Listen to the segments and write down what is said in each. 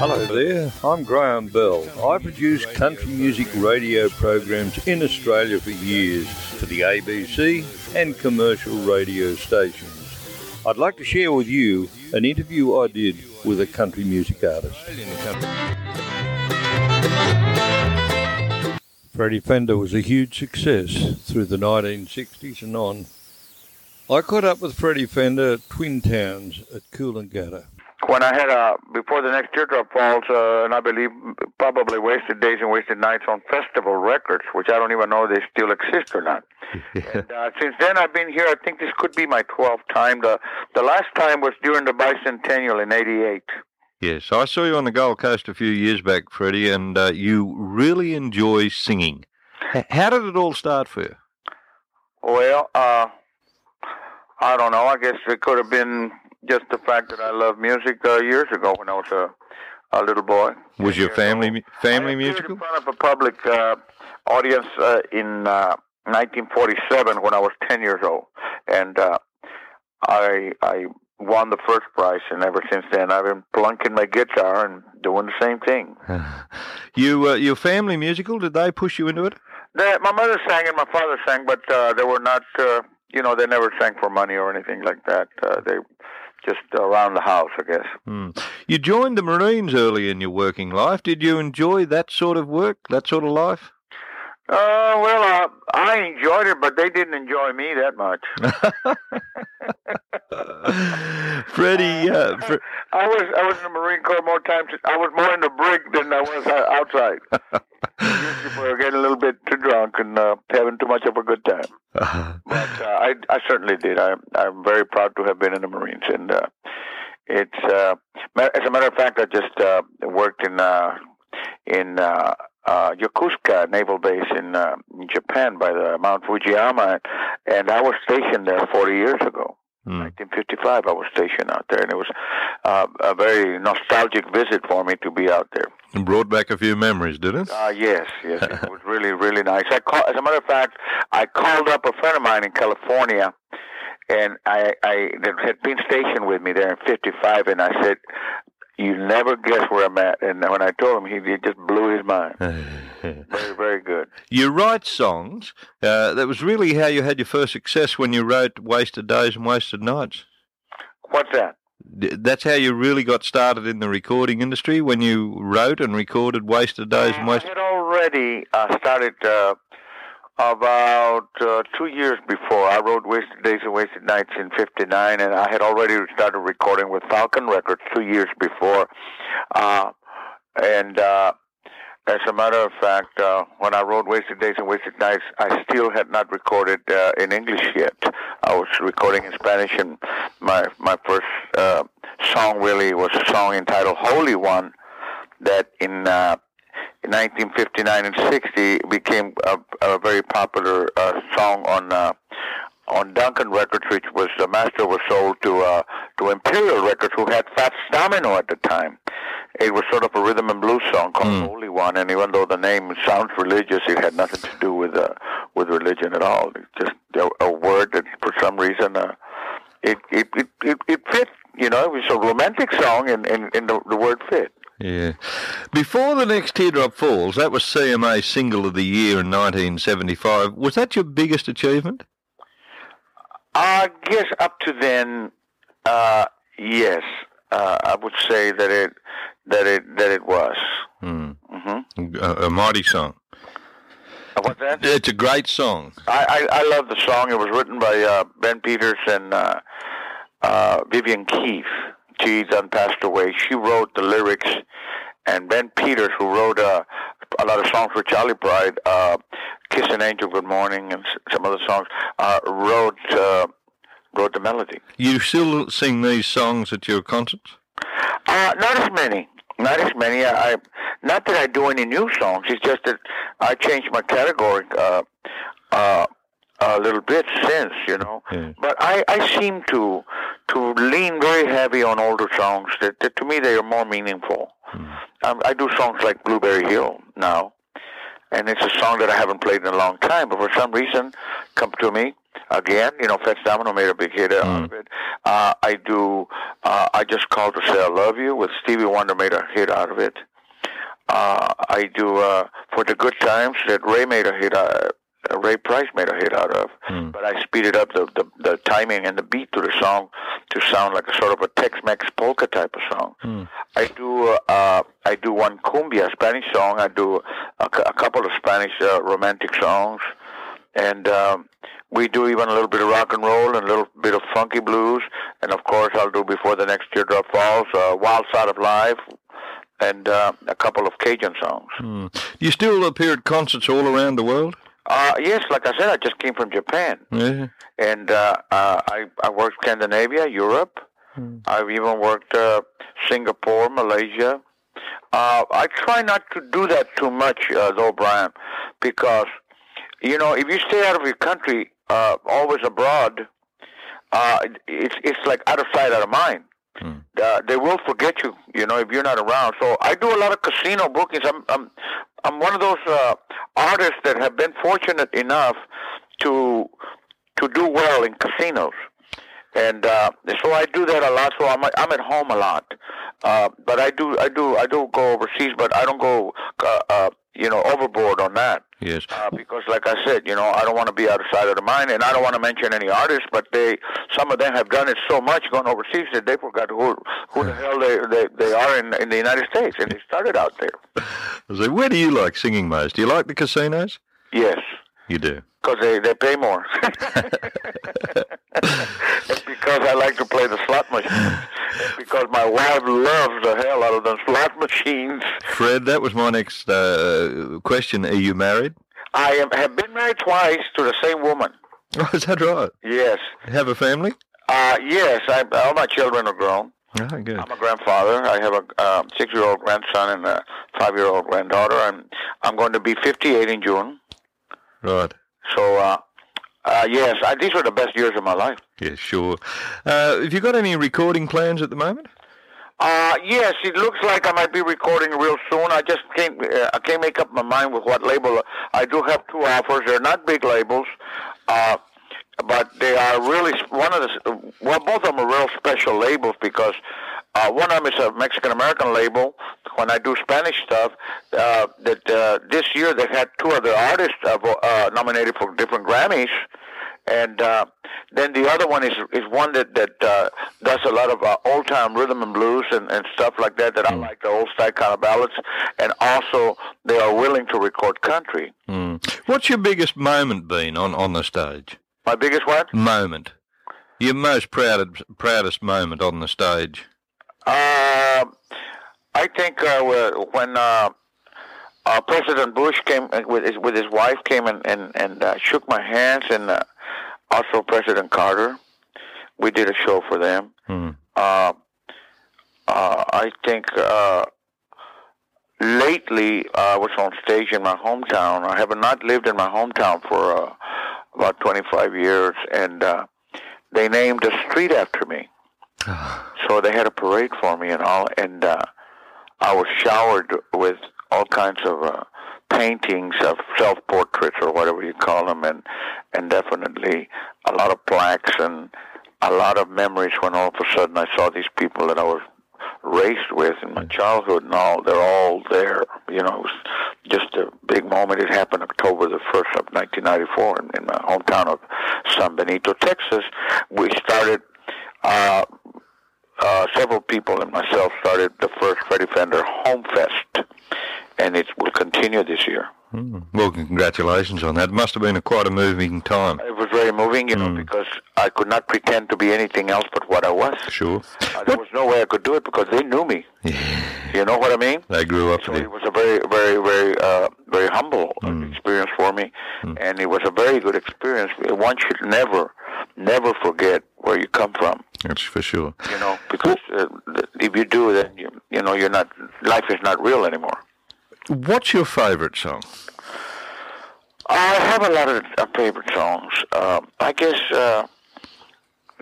Hello there, I'm Graham Bell. I produce country music radio programs in Australia for years for the ABC and commercial radio stations. I'd like to share with you an interview I did with a country music artist. Freddy Fender was a huge success through the 1960s and on. I caught up with Freddy Fender at Twin Towns at Coolangatta. When I had uh, before the next teardrop falls, uh, and I believe probably wasted days and wasted nights on festival records, which I don't even know they still exist or not. and, uh, since then, I've been here. I think this could be my twelfth time. The the last time was during the bicentennial in '88. Yes, I saw you on the Gold Coast a few years back, Freddy, and uh, you really enjoy singing. How did it all start for you? Well, uh, I don't know. I guess it could have been just the fact that I loved music uh, years ago when I was a, a little boy. Was your family family I musical? in front of a public uh, audience uh, in uh, 1947 when I was 10 years old, and uh, I I won the first prize, and ever since then I've been plunking my guitar and doing the same thing. you uh, your family musical? Did they push you into it? They, my mother sang and my father sang, but uh, they were not. Uh, you know, they never sang for money or anything like that. Uh, they just around the house, I guess. Mm. You joined the Marines early in your working life. Did you enjoy that sort of work, that sort of life? Uh, well, uh, I enjoyed it, but they didn't enjoy me that much. Freddy, uh, Fre- I was I was in the Marine Corps more times. I was more in the brig than I was uh, outside. Usually, were getting a little bit too drunk and uh, having too much of a good time. But uh, I I certainly did. I I'm very proud to have been in the Marines, and uh, it's uh, as a matter of fact, I just uh, worked in uh, in. Uh, uh, Yokosuka Naval Base in, uh, in Japan by the Mount Fujiyama, and I was stationed there 40 years ago. Hmm. 1955, I was stationed out there, and it was uh, a very nostalgic visit for me to be out there. and brought back a few memories, did it? Uh, yes, yes, it was really, really nice. I call, as a matter of fact, I called up a friend of mine in California, and I, I that had been stationed with me there in '55, and I said, "You never guess where I'm at." And when I told him, he, he just blew his mind. Very, very good. you write songs. Uh, that was really how you had your first success when you wrote "Wasted Days and Wasted Nights." What's that? That's how you really got started in the recording industry when you wrote and recorded "Wasted Days and I Wasted." had already uh, started uh, about uh, two years before. I wrote Wasted Days and Wasted Nights in '59, and I had already started recording with Falcon Records two years before. Uh, and uh, as a matter of fact, uh, when I wrote Wasted Days and Wasted Nights, I still had not recorded uh, in English yet. I was recording in Spanish, and my my first uh, song really was a song entitled "Holy One," that in uh, in 1959 and 60 became a, a very popular uh, song on uh, on Duncan Records, which was the master was sold to uh, to Imperial Records, who had Fats Domino at the time. It was sort of a rhythm and blues song called Mm. Holy One, and even though the name sounds religious, it had nothing to do with uh, with religion at all. It's just a, a word that, for some reason, uh, it, it it it it fit. You know, it was a romantic song, and, and, and the, the word fit. Yeah. Before the next teardrop falls, that was CMA Single of the Year in 1975. Was that your biggest achievement? I guess up to then, uh, yes, uh, I would say that it that it that it was. Hmm. hmm A, a mighty song. What's that? It's a great song. I, I I love the song. It was written by uh, Ben Peters and uh, uh, Vivian Keith. She done passed away. She wrote the lyrics, and Ben Peters, who wrote uh, a lot of songs for Charley Pride, uh, "Kiss an Angel, Good Morning," and some other songs, uh, wrote uh, wrote the melody. You still sing these songs at your concerts? Uh, not as many. Not as many. I, I not that I do any new songs. It's just that I changed my category uh, uh, a little bit since, you know. Yeah. But I, I seem to to lean very heavy on older songs. That, that to me they are more meaningful. Um, I do songs like Blueberry Hill now, and it's a song that I haven't played in a long time. But for some reason, come to me again. You know, Fats Domino made a big hit out of it. Uh, I do. Uh, I I just called to say I love you with Stevie Wonder made a hit out of it. Uh, I do uh, for the good times that Ray made a hit. Uh, Ray Price made a hit out of, Hmm. but I speeded up the, the the timing and the beat to the song to sound like a sort of a Tex-Mex polka type of song. Hmm. I do uh, I do one cumbia Spanish song. I do a, a couple of Spanish uh, romantic songs, and um, we do even a little bit of rock and roll and a little bit of funky blues, and of course I'll do before the next teardrop falls, uh, Wild Side of Life, and uh, a couple of Cajun songs. Hmm. You still appear at concerts all around the world? Uh, yes, like I said, I just came from Japan, Yeah. and uh, uh, I I worked Scandinavia, Europe. I've even worked uh, Singapore, Malaysia. Uh, I try not to do that too much, uh, though, Brian, because you know if you stay out of your country, uh, always abroad, uh, it's it's like out of sight, out of mind. Uh, they will forget you, you know, if you're not around. So I do a lot of casino bookings. I'm I'm I'm one of those uh, artists that have been fortunate enough to to do well in casinos and uh, so I do that a lot. So I'm I'm at home a lot, uh, but I do I do I do go overseas, but I don't go uh, uh, you know overboard on that. Yes. Uh, because, like I said, you know, I don't want to be outside of the mind, and I don't want to mention any artists, but they, some of them have done it so much going overseas that they forgot who, who the hell they, they, they are in, in the United States, and they started out there. So where do you like singing most? Do you like the casinos? Yes, You do. because they, they pay more. and because I like to play the slot machines. And because my wife loves the hell out of them slot machines. Fred, that was my next uh, question. Are you married? I am, have been married twice to the same woman. Oh, is that right? Yes. Have a family? Uh, yes, I, all my children are grown. Oh, good. I'm a grandfather. I have a um, six-year-old grandson and a five-year-old granddaughter. I'm I'm going to be 58 in June. Right. So, uh, uh, yes, I, these are the best years of my life. Yeah, sure. Uh, have you got any recording plans at the moment? Uh, yes, it looks like I might be recording real soon. I just can't uh, I can't make up my mind with what label. I do have two offers. They're not big labels, uh, but they are really one of the well, both of them are real special labels because. Uh, one of them is a Mexican American label. When I do Spanish stuff, uh, that uh, this year they had two other artists uh, uh, nominated for different Grammys, and uh, then the other one is is one that that uh, does a lot of uh, old time rhythm and blues and, and stuff like that. That I like the old style kind of ballads, and also they are willing to record country. Hmm. What's your biggest moment been on, on the stage? My biggest what? Moment. Your most proud, proudest moment on the stage? Uh, I think uh, when uh, uh, President Bush came uh, with his with his wife came and and, and uh, shook my hands, and uh, also President Carter, we did a show for them. Hmm. Uh, uh, I think uh, lately I was on stage in my hometown. I have not lived in my hometown for uh, about 25 years, and uh, they named a street after me. So they had a parade for me and all, and uh, I was showered with all kinds of uh, paintings of self-portraits or whatever you call them, and and definitely a lot of plaques and a lot of memories. When all of a sudden I saw these people that I was raised with in my childhood and all, they're all there. You know, it was just a big moment. It happened October the 1st of 1994 in, in my hometown of San Benito, Texas. We started, uh, uh, several people and myself started the first Freddy Fender Home Fest, and it will continue this year. Hmm. Well, congratulations on that. It Must have been a quite a moving time. It was very moving, you know, because I could not pretend to be anything else but what I was. Sure. Uh, there was no way I could do it because they knew me. Yeah. You know what I mean? I grew up So it was a very, very, very, uh, very humble uh, experience for me, and it was a very good experience. One should never, never forget where you come from. That's for sure. You know, because uh, if you do, then you, you know you're not. Life is not real anymore. What's your favourite song? I have a lot of uh, favorite songs. Um, I guess. Uh,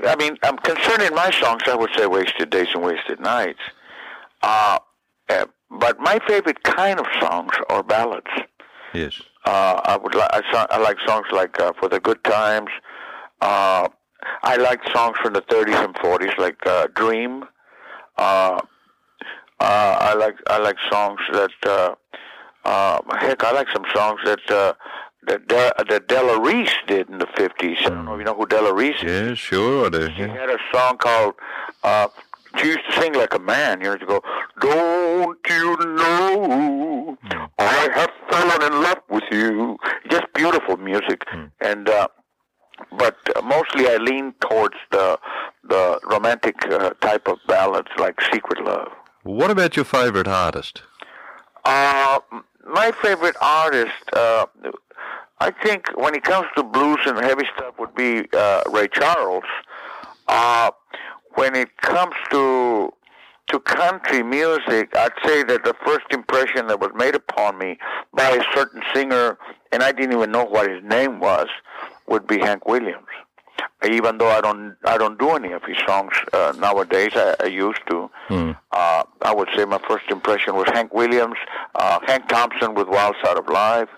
I mean, I'm concerned in my songs. I would say "Wasted Days" and "Wasted Nights." Uh, uh, but my favorite kind of songs are ballads. Yes. Uh, I would like I, so- I like songs like uh, "For the Good Times." Uh, I like songs from the 30s and 40s, like uh, "Dream." Uh, uh, I like I like songs that uh, uh, heck I like some songs that uh, that De- that Della Reese did in the fifties. I don't know if you know who Della Reese is. Yeah, sure I do. She had a song called. Uh, she used to sing like a man. You know, to go, "Don't you know I have fallen in love with you." Just beautiful music, and uh, but mostly I lean towards the the romantic uh, type of ballads like "Secret Love." What about your favorite artist? Uh, my favorite artist, uh, I think, when it comes to blues and heavy stuff, would be uh, Ray Charles. Uh, when it comes to to country music, I'd say that the first impression that was made upon me by a certain singer, and I didn't even know what his name was, would be Hank Williams. Even though I don't, I don't do any of his songs uh, nowadays. I, I used to. Hmm. Uh, I would say my first impression was Hank Williams, uh, Hank Thompson with Wild Side of Life.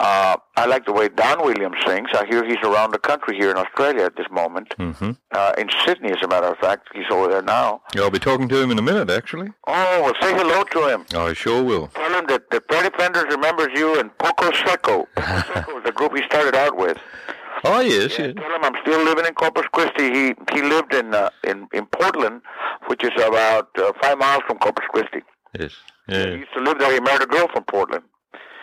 Uh, I like the way Don Williams sings. I hear he's around the country here in Australia at this moment. Mm-hmm. Uh, in Sydney, as a matter of fact, he's over there now. I'll be talking to him in a minute, actually. Oh, well, say hello to him. I sure will. Tell him that the Freddy Fenders remembers you and Pozo Seco. Pozo Seco was the group he started out with. Oh, yes, Yeah, yes. tell him I'm still living in Corpus Christi. He he lived in uh, in in Portland, which is about uh, five miles from Corpus Christi. Yes. Yeah. He used to live there. He married a girl from Portland,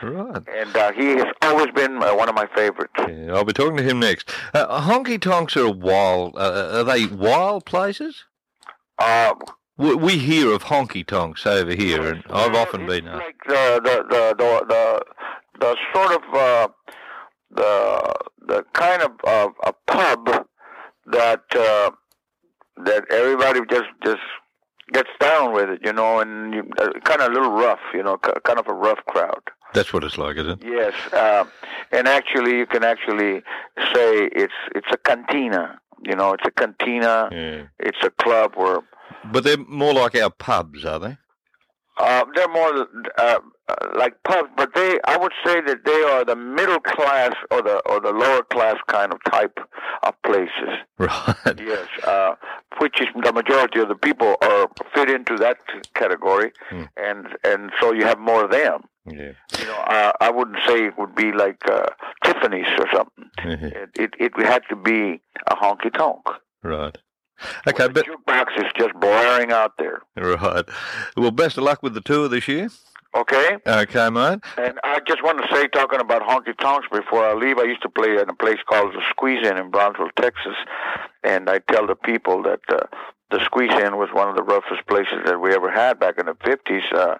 Right. and uh, he has always been uh, one of my favorites. Yeah, I'll be talking to him next. Uh, honky tonks are wild. Uh, are they wild places? Uh, We, we hear of honky tonks over here, and I've often been. Uh, like the the the the the, the sort of uh, the the kind of uh, a pub that uh, that everybody just just gets down with it, you know, and you, uh, kind of a little rough, you know, k- kind of a rough crowd. that's what it's like, is it? Yes, uh, and actually, you can actually say it's it's a cantina. You know, it's a cantina. Yeah. It's a club where But they're more like our pubs, are they? Uh, they're more uh, uh, like pubs, but they I would say that they are the middle class or the or the lower class kind of type of places. Right. Yes, uh, which is the majority of the people are fit into that category, Hmm. and and so you have more of them. Yeah. You know, uh, I wouldn't say it would be like uh, Tiffany's or something. It, it it had to be a honky tonk. right. Okay, the but jukebox is just blaring out there. right. Well, best of luck with the tour this year. Okay, Okay, mate. and I just want to say, talking about honky tonks before I leave, I used to play in a place called the Squeeze In in Brownsville, Texas, and I tell the people that uh, the Squeeze In was one of the roughest places that we ever had back in the fifties. Uh,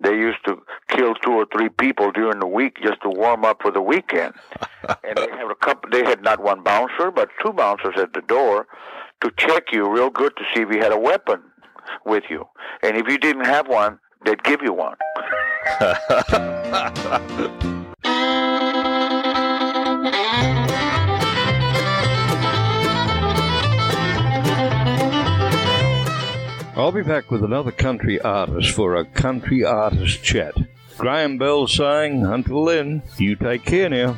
they used to kill two or three people during the week just to warm up for the weekend, and they have a couple. They had not one bouncer, but two bouncers at the door to check you real good to see if you had a weapon with you, and if you didn't have one, they'd give you one. I'll be back with another country artist for a country artist chat. Graham Bell saying, until then, you take care now.